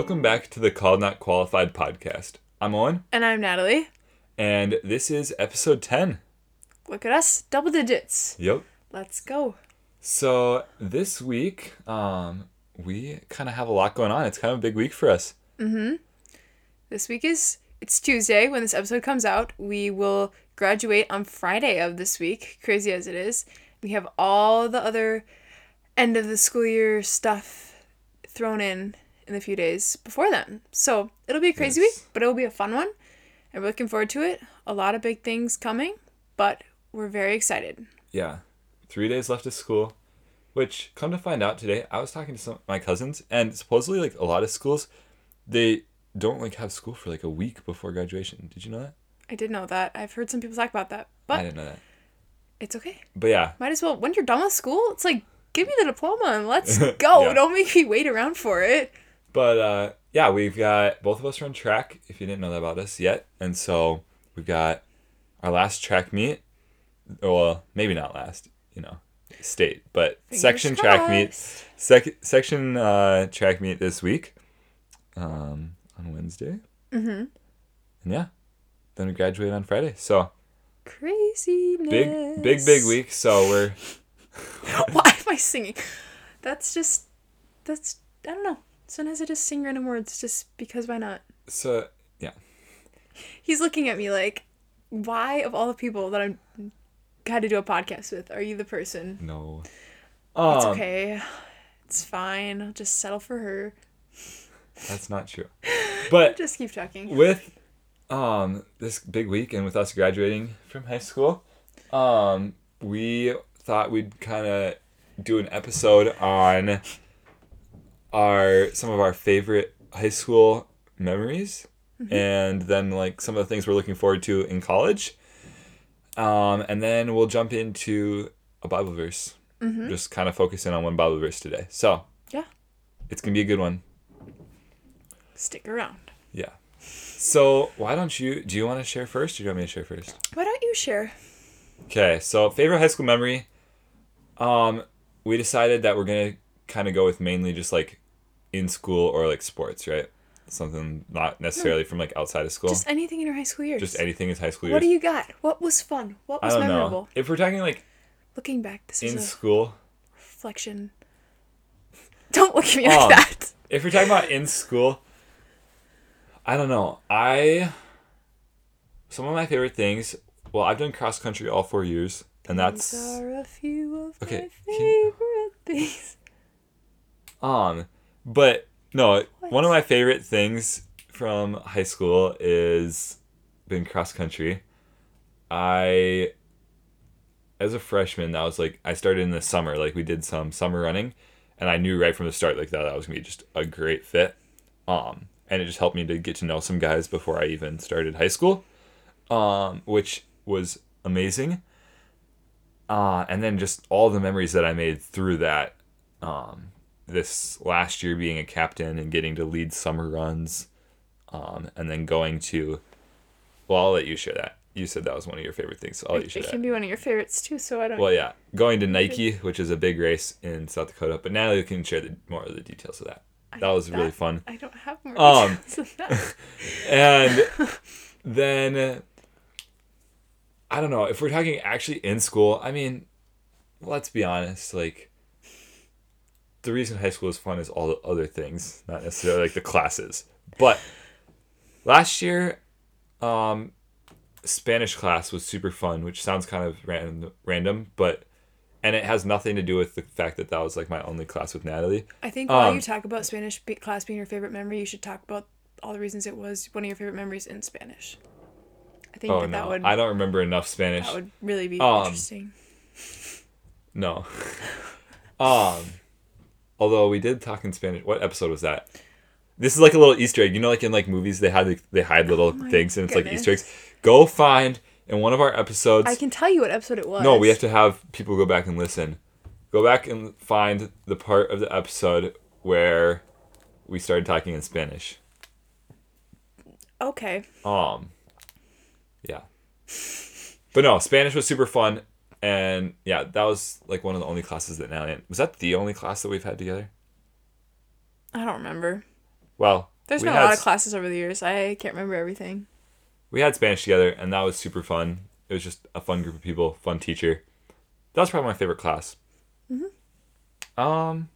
Welcome back to the Called Not Qualified podcast. I'm Owen, And I'm Natalie. and this is episode 10. Look at us, double digits. Yep. Let's go. So this week, um, we kind of have a lot going on. It's kind of a big week for us. This week is it's Tuesday when this episode comes out. We will graduate on Friday of this week, crazy as it is. We have all the other end of the school year stuff thrown in in a few days before then. So it'll be a crazy Yes. week, but it'll be a fun one. And we're looking forward to it. A lot of big things coming, but we're very excited. Yeah. Three days left of school, which, come to find out today, I was talking to some of my cousins, and supposedly, like, a lot of schools, they don't, like, have school for, like, a week before graduation. Did you know that? I did know that. I've heard some people talk about that, but I didn't know that. it's okay. But yeah, Might as well, when you're done with school, it's like, give me the diploma and let's go. Yeah. Don't make me wait around for it. But uh, yeah, we've got both of us run track. If you didn't know that about us yet, and so we've got our last track meet. Well, maybe not last, you know, state, but Fingers section track meet. crossed. Sec- section uh, track meet this week, um, on Wednesday. Mm-hmm. And yeah, then we graduate on Friday. So crazy. big, big, big week. So we're Why am I singing? That's just, that's, I don't know. Sometimes I just sing random words just because why not? so yeah. He's looking at me like, why of all the people that I'm had to do a podcast with, are you the person? No. It's Um, okay. It's fine. I'll just settle for her. That's not true. But Just keep talking. with um this big week and with us graduating from high school um we thought we'd kind of do an episode on our some of our favorite high school memories and then like some of the things we're looking forward to in college um and then we'll jump into a bible verse just kind of focusing on one bible verse today so Yeah. it's gonna be a good one Stick around. yeah. So why don't you? Do you want to share first, or do you want me to share first? Why don't you share? Okay. So favorite high school memory. Um, we decided that we're gonna kind of go with mainly just like in school or like sports, right? Something not necessarily from like outside of school. Just anything in your high school years. Just anything is high school years. What do you got? What was fun? What I was don't memorable? know. If we're talking like Looking back, this is in a school, reflection. Don't look at me like Um, that. if we're talking about in school, I don't know. I some of my favorite things. Well, I've done cross country all four years, and that's These are a few of Okay, my can favorite things. Um, but no, one of my favorite things from high school is being cross country. I, as a freshman, that was like I started in the summer. Like we did some summer running, and I knew right from the start like that that was gonna be just a great fit. Um, and it just helped me to get to know some guys before I even started high school, um, which was amazing. Uh, and then just all the memories that I made through that. Um, this last year being a captain and getting to lead summer runs, um, and then going to. Well, I'll let you share that. You said that was one of your favorite things, so I'll let you share it that. can be one of your favorites too, so I don't. Well, yeah, going to Nike, which is a big race in South Dakota, but Natalie can share the, more of the details of that. That was really fun. I don't have more Um, details than that. And then, I don't know, if we're talking actually in school, I mean, let's be honest, like, the reason high school is fun is all the other things, not necessarily like the classes. But last year, um, Spanish class was super fun, which sounds kind of random, random, but and it has nothing to do with the fact that that was like my only class with Natalie. I think while Um, you talk about Spanish be- class being your favorite memory, you should talk about all the reasons it was one of your favorite memories in Spanish. I think Oh that, no, that would I don't remember enough Spanish. that would really be Um, interesting. No. um, although we did talk in Spanish. What episode was that? This is like a little Easter egg. You know, like in like movies, they had they hide little Oh things, and it's like Easter eggs. Go find in one of our episodes. I can tell you what episode it was. No, we have to have people go back and listen. Go back and find the part of the episode where we started talking in Spanish. Okay. Um, yeah. But no, Spanish was super fun, and yeah, that was like one of the only classes that now was that the only class that we've had together. I don't remember. well, There's we been a lot of classes over the years. I can't remember everything. we had Spanish together, and that was super fun. It was just a fun group of people, fun teacher. That was probably my favorite class. Um,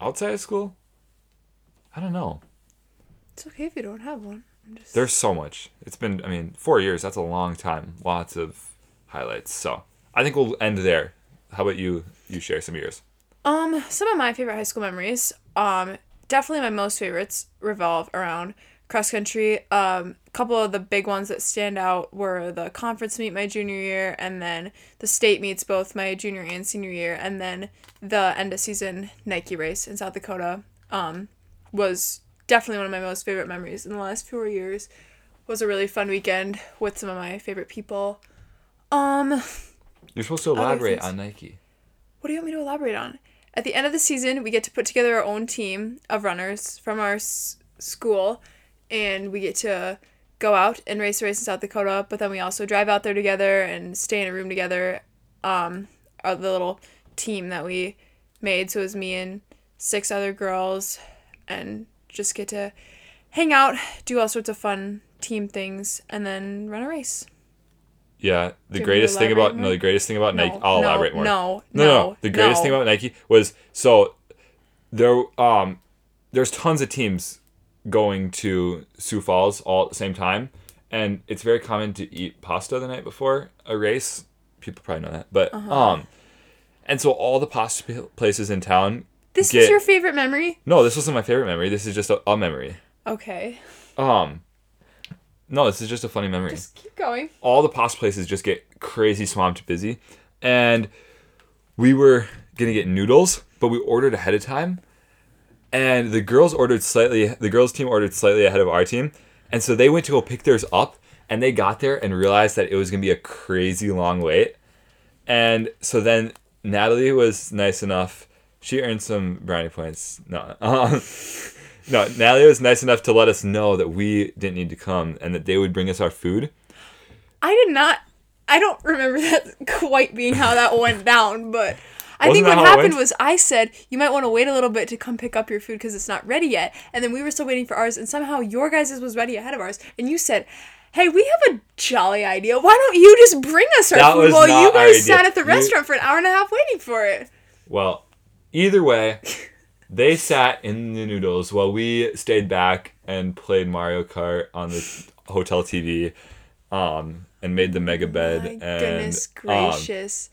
outside of school, I don't know. It's okay if you don't have one. I'm just There's so much. It's been, I mean, four years. That's a long time. Lots of highlights. So I think we'll end there. How about you? You share some of yours. Um, some of my favorite high school memories, um, definitely my most favorites revolve around cross country. Um, a couple of the big ones that stand out were the conference meet my junior year, and then the state meets both my junior and senior year, and then the end of season Nike race in South Dakota. Um, was definitely one of my most favorite memories in the last four years. Was a really fun weekend with some of my favorite people. Um, You're supposed to elaborate on Nike. what do you want me to elaborate on? At the end of the season, we get to put together our own team of runners from our s- school, and we get to go out and race a race in South Dakota. But then we also drive out there together and stay in a room together. Um, our the little team that we made. So it was me and six other girls, and just get to hang out, do all sorts of fun team things, and then run a race. Yeah, the Do you want me to greatest thing about no, the greatest thing about Nike. I'll no, elaborate more. no, no, no. no, The greatest no. thing about Nike was so there. Um, there's tons of teams going to Sioux Falls all at the same time, and it's very common to eat pasta the night before a race. People probably know that, but Uh-huh. um, and so all the pasta places in town. This get, was your favorite memory? no. This wasn't my favorite memory. This is just a, a memory. Okay. Um, no, this is just a funny memory. Just keep going. all the pasta places just get crazy swamped busy. And we were gonna get noodles but we ordered ahead of time. And the girls ordered slightly the girls team ordered slightly ahead of our team. And so they went to go pick theirs up and they got there and realized that it was gonna be a crazy long wait. And so then natalie was nice enough. She earned some brownie points. No um, no natalie was nice enough to let us know that we didn't need to come and that they would bring us our food I did not. I don't remember that quite being how that went down, but I Wasn't think what happened was I said you might want to wait a little bit to come pick up your food because it's not ready yet, and then we were still waiting for ours, and somehow your guys' was ready ahead of ours, and you said. Hey, we have a jolly idea. Why don't you just bring us our That food while you guys sat at the You- restaurant for an hour and a half waiting for it? Well, either way, they sat in the noodles while we stayed back and played Mario Kart on the hotel TV, um, and made the mega bed. My and goodness um, gracious.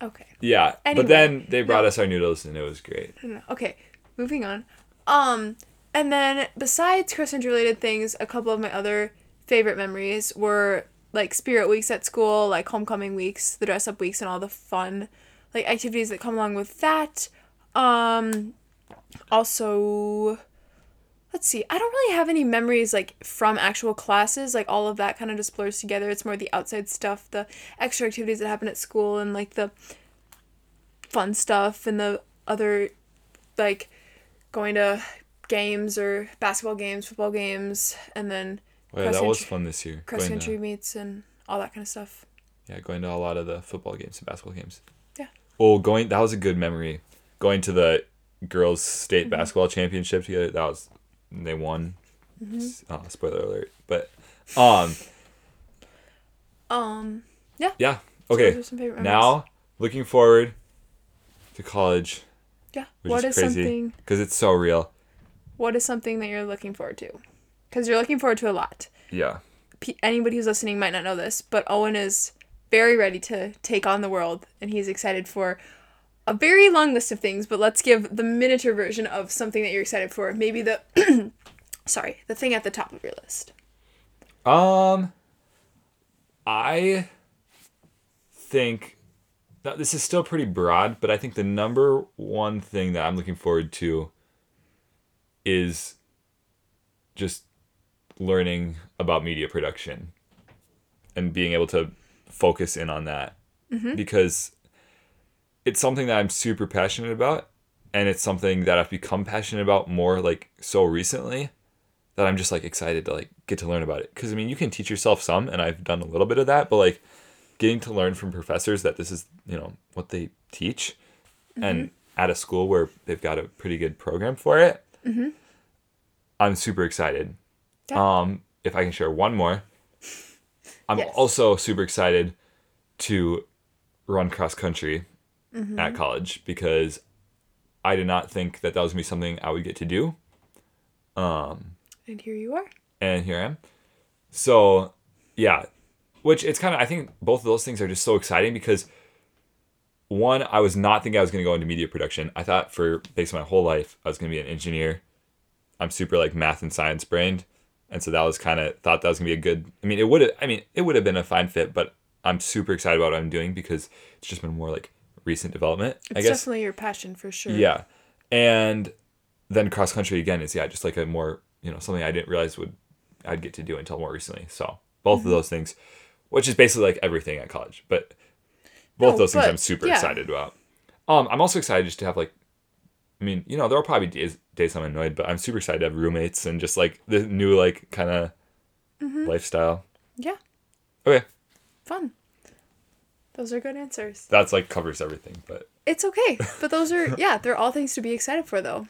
okay. yeah, Anyway, but then they brought no. us our noodles and it was great. Okay, moving on. Um, and then besides Christmas related things, a couple of my other favorite memories were like spirit weeks at school, like homecoming weeks, the dress up weeks, and all the fun like activities that come along with that. Um, also, let's see. I don't really have any memories like from actual classes. Like all of that kind of just blurs together. It's more the outside stuff, the extra activities that happen at school, and like the fun stuff and the other like going to games or basketball games, football games, and then Well, yeah, that was fun this year. Cross country to, meets and all that kind of stuff. yeah, going to a lot of the football games and basketball games. Yeah. Oh, going that was a good memory. Going to the girls' state Mm-hmm. basketball championship together. That was they won. Mm-hmm. Uh, spoiler alert. But um. Um, Yeah. so Okay. some now, looking forward to college, yeah. What is is something? because it's so real. What is something that you're looking forward to? Because you're looking forward to a lot. Yeah. P- anybody who's listening might not know this, but Owen is very ready to take on the world, and he's excited for a very long list of things. But let's give the miniature version of something that you're excited for. Maybe the, sorry, the thing at the top of your list. Um, I think that this is still pretty broad, but I think the number one thing that I'm looking forward to is just learning about media production and being able to focus in on that because it's something that I'm super passionate about and it's something that I've become passionate about more like so recently that I'm just like excited to like get to learn about it. Because I mean, you can teach yourself some, and I've done a little bit of that, but like getting to learn from professors that this is you know what they teach, and at a school where they've got a pretty good program for it, I'm super excited. Yeah. Um, if I can share one more, I'm Yes. also super excited to run cross country Mm-hmm. at college because I did not think that that was gonna be something I would get to do, And here you are. and here I am. So, yeah, which it's kind of I think both of those things are just so exciting because one, I was not thinking I was gonna go into media production. I thought for basically my whole life I was gonna be an engineer. I'm super like math and science brained, and so that was kind of thought that was gonna be a good. I mean, it would have. I mean, it would have been a fine fit, but I'm super excited about what I'm doing because it's just been more like recent development. I It's guess. definitely your passion for sure. Yeah, and then cross country again is yeah just like a more you know something I didn't realize would I'd get to do until more recently. So both Mm-hmm. of those things, which is basically like everything at college, but both No, those things I'm super yeah. excited about. Um, I'm also excited just to have like, I mean, you know, there will probably days days I'm annoyed, but I'm super excited to have roommates and just like the new like kind of Mm-hmm. lifestyle. Yeah. Okay, Fun. Those are good answers. that's like covers everything, but It's okay. But those are, yeah, they're all things to be excited for, though.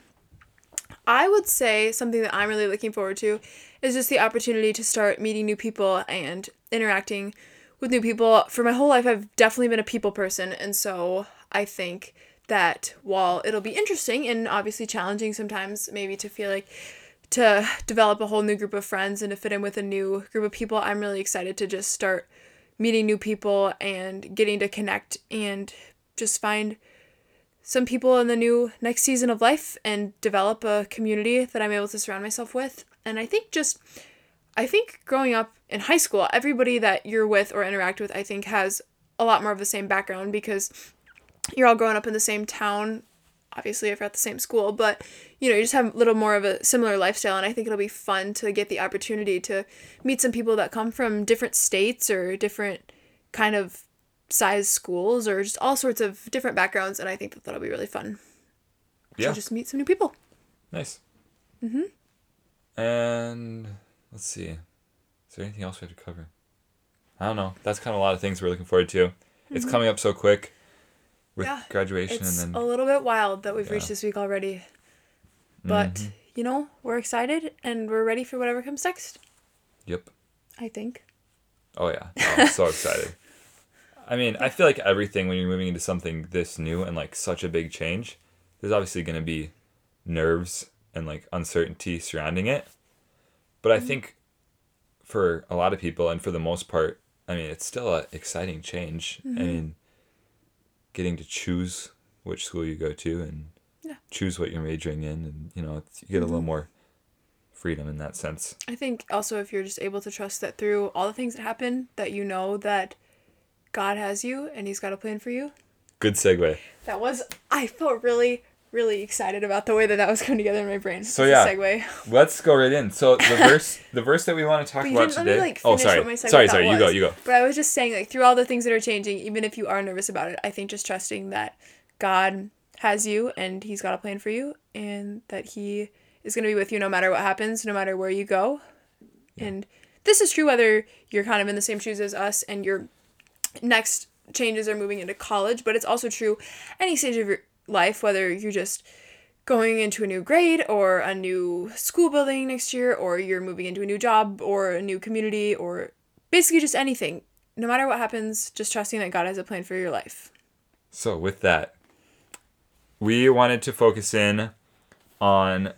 I would say something that I'm really looking forward to is just the opportunity to start meeting new people and interacting with new people. For my whole life, I've definitely been a people person. And so I think that while it'll be interesting and obviously challenging sometimes, maybe to feel like to develop a whole new group of friends and to fit in with a new group of people, I'm really excited to just start meeting new people and getting to connect and just find some people in the new next season of life and develop a community that I'm able to surround myself with. And I think just I think growing up in high school, everybody that you're with or interact with, I think has a lot more of the same background because you're all growing up in the same town. Obviously, if you're at the same school, but you know, you just have a little more of a similar lifestyle. And I think it'll be fun to get the opportunity to meet some people that come from different states or different kind of size schools or just all sorts of different backgrounds. And I think that that'll be really fun yeah, to just meet some new people. nice. Mm-hmm. And let's see, is there anything else we have to cover? I don't know. That's kind of a lot of things we're looking forward to. It's coming up so quick with Mm-hmm. Yeah, graduation It's and a little bit wild that we've Yeah. reached this week already. But, Mm-hmm. you know, we're excited and we're ready for whatever comes next, yep. I think. Oh yeah, Oh, I'm so excited. I mean, I feel like everything when you're moving into something this new and like such a big change, there's obviously going to be nerves and like uncertainty surrounding it. But I think for a lot of people and for the most part, I mean, it's still an exciting change. I mean, getting to choose which school you go to and Yeah. choose what you're majoring in, and you know, you get a little mhm. more freedom in that sense. I think also if you're just able to trust that through all the things that happen, that you know that God has you and He's got a plan for you. Good segue. That was, I felt really, really excited about the way that that was coming together in my brain. So, yeah. segue. Let's go right in. So the verse, the verse that we want to talk about let me, today. like, oh, sorry, what my segue sorry, sorry. You go, you go. But I was just saying, like, through all the things that are changing, even if you are nervous about it, I think just trusting that God has you and He's got a plan for you and that He is going to be with you no matter what happens, no matter where you go. And this is true whether you're kind of in the same shoes as us and your next changes are moving into college, but it's also true any stage of your life, whether you're just going into a new grade or a new school building next year, or you're moving into a new job or a new community, or basically just anything. No matter what happens, just trusting that God has a plan for your life. So with that, we wanted to focus in on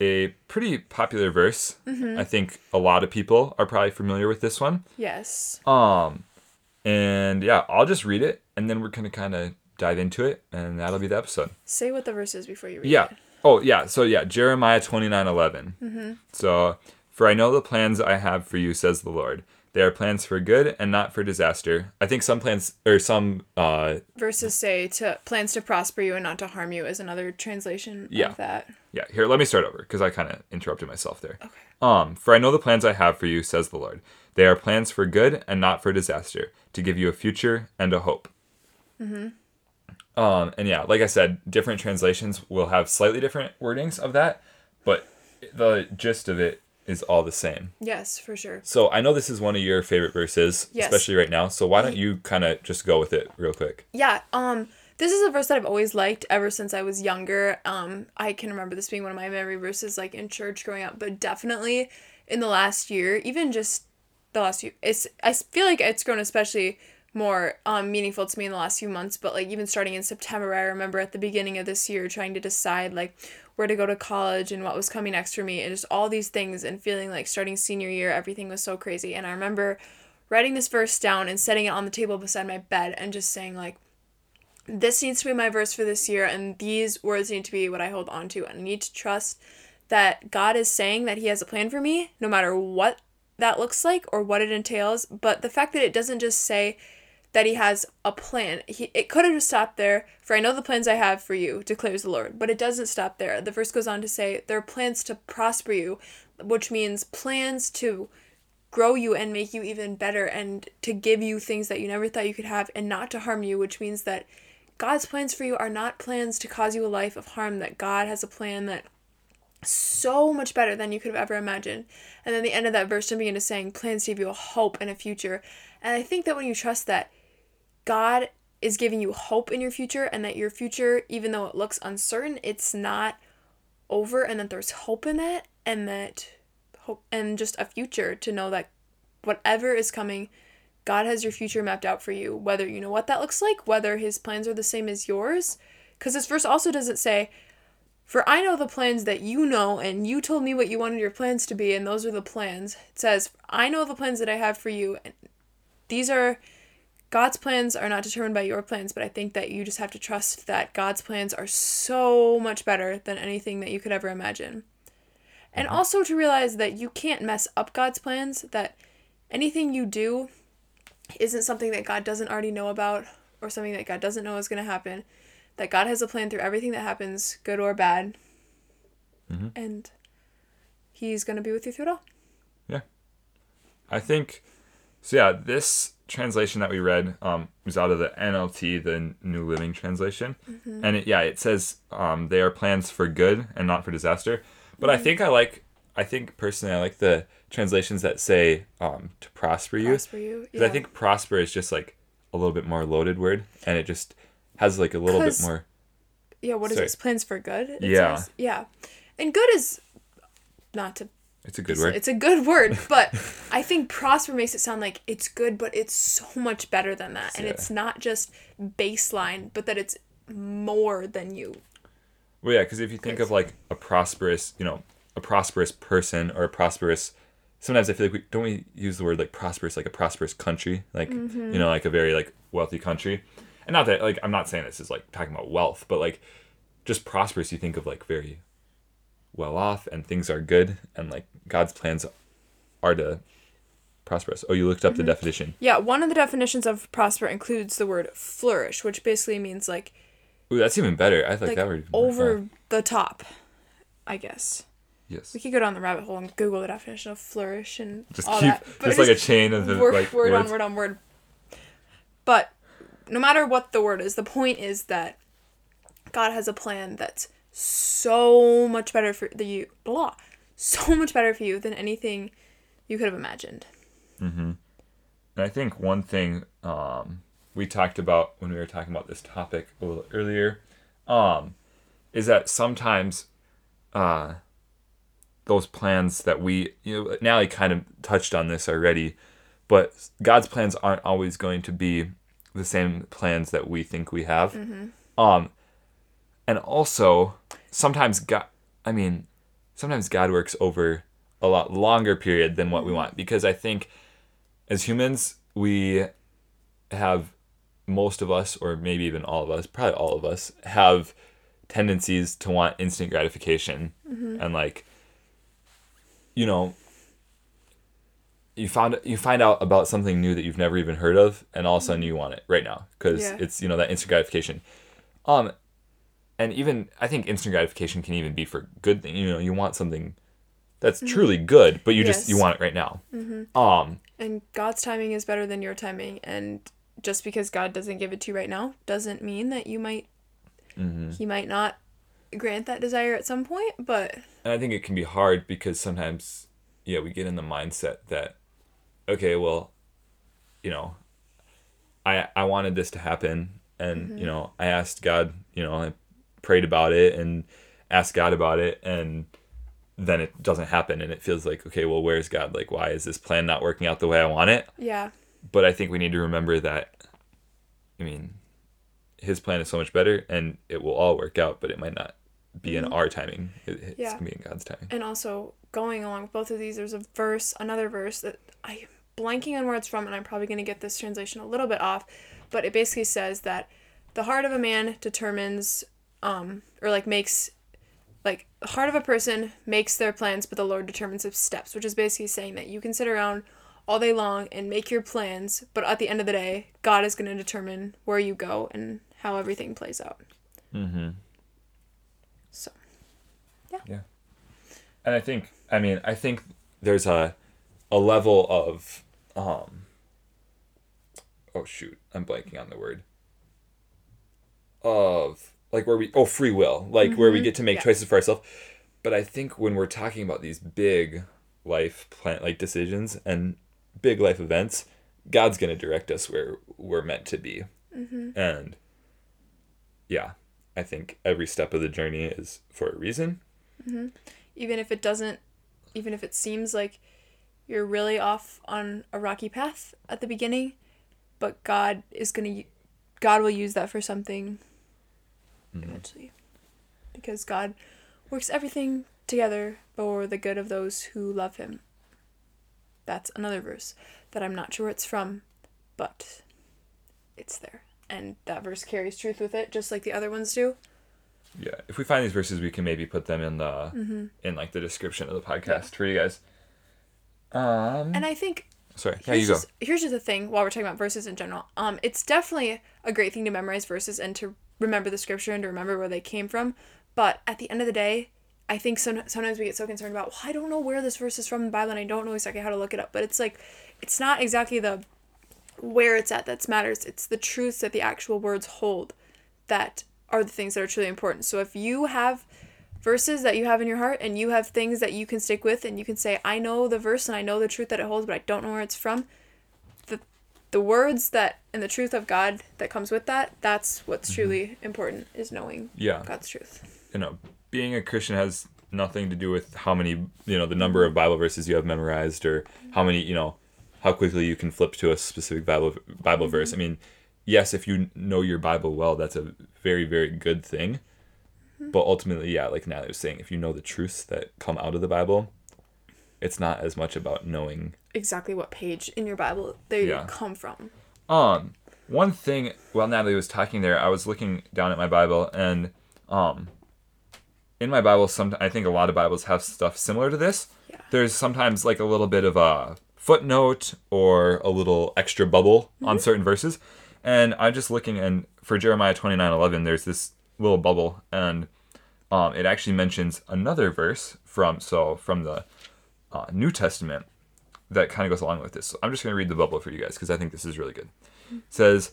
a pretty popular verse. Mm-hmm. I think a lot of people are probably familiar with this one. Yes. Um, and yeah, I'll just read it, and then we're gonna kind of dive into it, and that'll be the episode. Say what the verse is before you read Yeah. it. Oh, yeah. So, yeah, Jeremiah twenty nine eleven. So, for I know the plans I have for you, says the Lord. They are plans for good and not for disaster. I think some plans, or some, uh, Verses say to plans to prosper you and not to harm you is another translation Yeah. of that. yeah, here, let me start over because I kind of interrupted myself there. Okay. Um, for I know the plans I have for you, says the Lord. They are plans for good and not for disaster, to give you a future and a hope. Mm-hmm. Um, and yeah, like I said, different translations will have slightly different wordings of that, but the gist of it is all the same. Yes, for sure. So I know this is one of your favorite verses, Yes. especially right now. So why don't you kind of just go with it real quick? Yeah, um This is a verse that I've always liked ever since I was younger. Um, I can remember this being one of my memory verses, like in church growing up, but definitely in the last year, even just the last few, it's I feel like it's grown especially more um, meaningful to me in the last few months. But like even starting in September, I remember at the beginning of this year trying to decide like where to go to college and what was coming next for me, and just all these things, and feeling like starting senior year, everything was so crazy. And I remember writing this verse down and setting it on the table beside my bed and just saying like this needs to be my verse for this year and these words need to be what I hold on to and I need to trust that God is saying that he has a plan for me no matter what that looks like or what it entails but the fact that it doesn't just say that he has a plan he, it could have just stopped there for I know the plans I have for you declares the Lord but it doesn't stop there the verse goes on to say there are plans to prosper you which means plans to grow you and make you even better and to give you things that you never thought you could have and not to harm you which means that God's plans for you are not plans to cause you a life of harm, that God has a plan that so much better than you could have ever imagined. And then the end of that verse jumping into saying plans to give you a hope and a future. And I think that when you trust that God is giving you hope in your future and that your future, even though it looks uncertain, it's not over and that there's hope in that and that hope and just a future to know that whatever is coming God has your future mapped out for you, whether you know what that looks like, whether his plans are the same as yours. Because this verse also doesn't say, For I know the plans that you know, and you told me what you wanted your plans to be, and those are the plans. It says, I know the plans that I have for you. And these are God's plans are not determined by your plans, but I think that you just have to trust that God's plans are so much better than anything that you could ever imagine. And Mm-hmm. also to realize that you can't mess up God's plans, that anything you do isn't something that God doesn't already know about or something that God doesn't know is going to happen. That God has a plan through everything that happens, good or bad. Mhm. And He's going to be with you through it all. Yeah. I think so. Yeah, this translation that we read um, was out of the NLT, the New Living Translation, and it, yeah, it says um, they are plans for good and not for disaster. But I think I like, I think personally, I like the translations that say um, to prosper you, Prosper you. because I think prosper is just like a little bit more loaded word, and it just has like a little bit more. Yeah, what is sorry. this? Plans for good? it Yeah. says. Yeah. And good is not to It's a good So word. It's a good word, but I think prosper makes it sound like it's good, but it's so much better than that. And Yeah. it's not just baseline, but that it's more than you. Well, yeah, because if you think of like a prosperous, you know, a prosperous person or a prosperous, sometimes I feel like we don't we use the word like prosperous, like a prosperous country, like Mm-hmm. you know, like a very like wealthy country, and not that like I'm not saying this is like talking about wealth, but like just prosperous, you think of like very well off and things are good and like God's plans are to prosper us. Oh, you looked up Mm-hmm. the definition. Yeah, one of the definitions of prosper includes the word flourish, which basically means like Ooh, that's even better. I like, like that word. over Yeah. the top, I guess. Yes. We could go down the rabbit hole and Google the definition of flourish and Just all keep that. But just like a chain of the word, like word on words. word on word. But no matter what the word is, the point is that God has a plan that's so much better for the you blah, so much better for you than anything you could have imagined. And I think one thing um, we talked about when we were talking about this topic a little earlier um, is that sometimes uh, those plans that we, you know, Nally kind of touched on this already, but God's plans aren't always going to be the same plans that we think we have. Um, and also, sometimes God, I mean, sometimes God works over a lot longer period than what we mm-hmm. want because I think as humans, we have most of us, or maybe even all of us, probably all of us, have tendencies to want instant gratification. Mm-hmm. And like, you know, you found you find out about something new that you've never even heard of, and all of a sudden mm-hmm. you want it right now because Yeah. it's you know that instant gratification. Um, and even I think instant gratification can even be for good thing. You know, you want something that's mm-hmm. truly good, but you just you want it right now. Mm-hmm. Um, And God's timing is better than your timing, and just because God doesn't give it to you right now doesn't mean that you might mm-hmm. He might not grant that desire at some point, but and I think it can be hard because sometimes, yeah, we get in the mindset that, okay, well, you know, I I wanted this to happen, and you know I asked God, you know, I prayed about it and asked God about it, and then it doesn't happen, and it feels like okay, well, where's God? Like, why is this plan not working out the way I want it? Yeah. But I think we need to remember that. I mean, His plan is so much better, and it will all work out, but it might not be in mm-hmm. our timing. It, it's Yeah. gonna be in God's timing. And also going along with both of these, there's a verse, another verse that I blanking on where it's from, and I'm probably gonna get this translation a little bit off, but it basically says that the heart of a man determines, um, or like makes, like the heart of a person makes their plans, but the Lord determines his steps, which is basically saying that you can sit around all day long and make your plans, but at the end of the day, God is gonna determine where you go and how everything plays out. Mm-hmm. So Yeah. Yeah. and I think I mean I think there's a a level of um oh shoot I'm blanking on the word of like where we oh free will like where we mm-hmm. get to make Yeah. choices for ourselves. But I think when we're talking about these big life plant like decisions and big life events God's gonna direct us where we're meant to be. Mm-hmm. And yeah I think every step of the journey is for a reason. Mm-hmm. Even if it doesn't even if it seems like you're really off on a rocky path at the beginning but god is going to god will use that for something eventually. Because god works everything together for the good of those who love him. That's another verse that i'm not sure where it's from but it's there. And that verse carries truth with it just like the other ones do. Yeah, if we find these verses, we can maybe put them in the in like the description of the podcast for you guys. Um, and i think sorry, yeah, here's you go. just, here's just the thing while we're talking about verses in general. Um, it's definitely a great thing to memorize verses and to remember the scripture and to remember where they came from. But at the end of the day, I think some, sometimes we get so concerned about, well, I don't know where this verse is from in the Bible and I don't know exactly how to look it up. But it's like, it's not exactly the where it's at that matters. It's the truths that the actual words hold that are the things that are truly important. So if you have verses that you have in your heart and you have things that you can stick with and you can say, I know the verse and I know the truth that it holds, but I don't know where it's from. The words that and the truth of God that comes with that, that's what's mm-hmm. truly important is knowing Yeah, God's truth. you know, being a Christian has nothing to do with how many, you know, the number of Bible verses you have memorized or how many, you know, how quickly you can flip to a specific Bible Bible verse. Mm-hmm. I mean, yes, if you know your Bible well, that's a very very good thing. Mm-hmm. But ultimately, yeah, like Natalie was saying, if you know the truths that come out of the Bible, it's not as much about knowing Exactly what page in your Bible they Yeah. come from. Um, one thing while Natalie was talking there, I was looking down at my Bible, and um, in my Bible, some I think a lot of Bibles have stuff similar to this. Yeah. There's sometimes like a little bit of a footnote or a little extra bubble on certain verses, and I'm just looking, and for Jeremiah twenty nine eleven, there's this little bubble, and um, it actually mentions another verse from so from the uh, New Testament that kind of goes along with this. So I'm just going to read the bubble for you guys because I think this is really good. It says,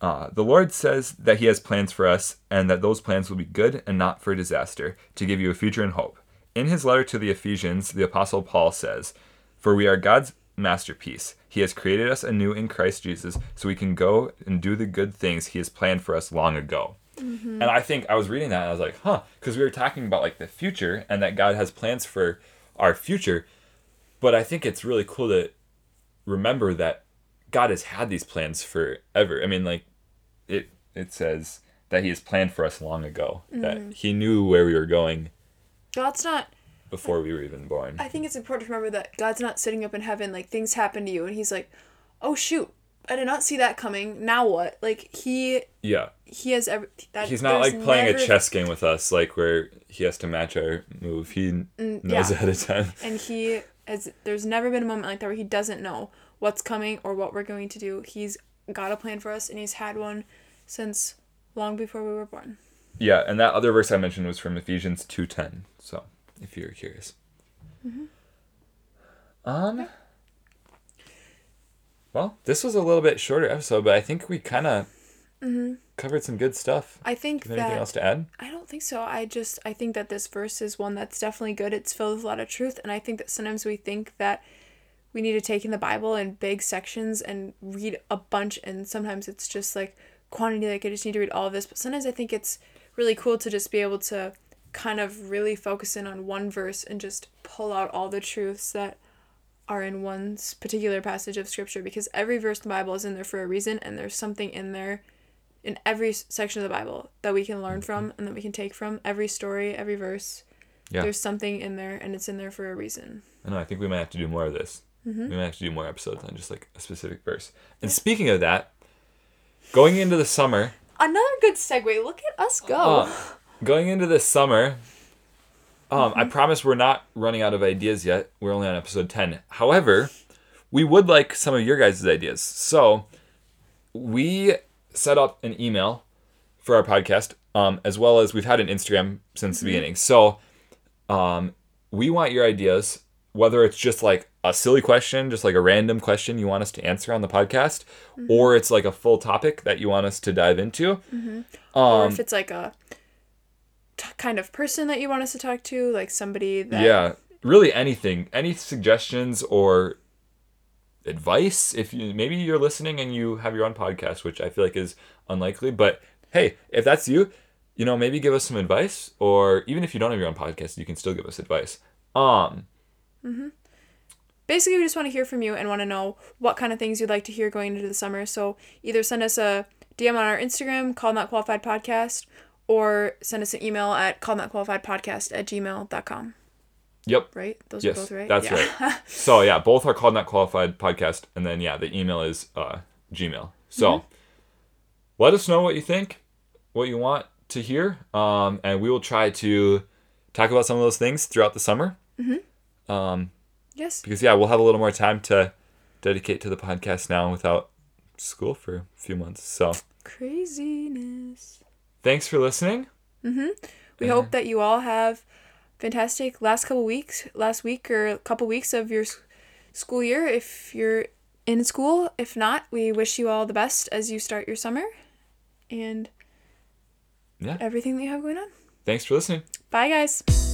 uh, The Lord says that He has plans for us and that those plans will be good and not for disaster, to give you a future and hope. In his letter to the Ephesians, the Apostle Paul says, For we are God's masterpiece. He has created us anew in Christ Jesus so we can go and do the good things He has planned for us long ago. And I think I was reading that and I was like, huh, because we were talking about like the future and that God has plans for our future. But I think it's really cool to remember that God has had these plans forever. I mean, like it it says that He has planned for us long ago. That He knew where we were going God's not before we were even born. I think it's important to remember that God's not sitting up in heaven like things happen to you and he's like, "Oh shoot, I did not see that coming. Now what?" Like he Yeah, he has every that He's not like playing never- a chess game with us, like where He has to match our move. He knows Mm, yeah. ahead of time. and he has there's never been a moment like that where he doesn't know what's coming or what we're going to do. He's got a plan for us and he's had one since long before we were born. Yeah, and that other verse I mentioned was from Ephesians two ten. So if you're curious. Um. Well, this was a little bit shorter episode, but I think we kind of Mm-hmm. covered some good stuff. I think there anything that else to add? I don't think so. I just I think that this verse is one that's definitely good. It's filled with a lot of truth, and I think that sometimes we think that we need to take in the Bible in big sections and read a bunch, and sometimes it's just like quantity, like I just need to read all of this. But sometimes I think it's really cool to just be able to kind of really focus in on one verse and just pull out all the truths that are in one particular passage of scripture because every verse in the Bible is in there for a reason and there's something in there in every section of the Bible that we can learn from and that we can take from every story, every verse. Yeah. There's something in there and it's in there for a reason. I know. I think we might have to do more of this. Mm-hmm. We might have to do more episodes on just like a specific verse. And speaking of that, going into the summer, Another good segue. Look at us go. Uh, going into the summer, um, I promise we're not running out of ideas yet. We're only on episode 10. However, we would like some of your guys' ideas. So we set up an email for our podcast, um, as well as we've had an Instagram since the beginning. So um, we want your ideas, whether it's just like a silly question, just like a random question you want us to answer on the podcast, or it's like a full topic that you want us to dive into. or Um, if it's like a t- kind of person that you want us to talk to, like somebody that yeah, really anything, any suggestions or advice. If you maybe you're listening and you have your own podcast, which I feel like is unlikely, but hey, if that's you, you know, maybe give us some advice, or even if you don't have your own podcast, you can still give us advice. Um, basically we just want to hear from you and want to know what kind of things you'd like to hear going into the summer. So either send us a DM on our Instagram, called not qualified podcast, or send us an email at called not qualified podcast at gmail.com. yep, Right? Those Yes, are both right? that's right. So yeah, both are called not qualified podcast, and then yeah, the email is uh, Gmail. So let us know what you think, what you want to hear, um, and we will try to talk about some of those things throughout the summer. Um, yes. because yeah, we'll have a little more time to dedicate to the podcast now without school for a few months. So Craziness. thanks for listening. Mm-hmm. We hope that you all have fantastic last couple weeks, last week or a couple weeks of your school year if you're in school. If not, we wish you all the best as you start your summer and Yeah. everything that you have going on. Thanks for listening. Bye, guys.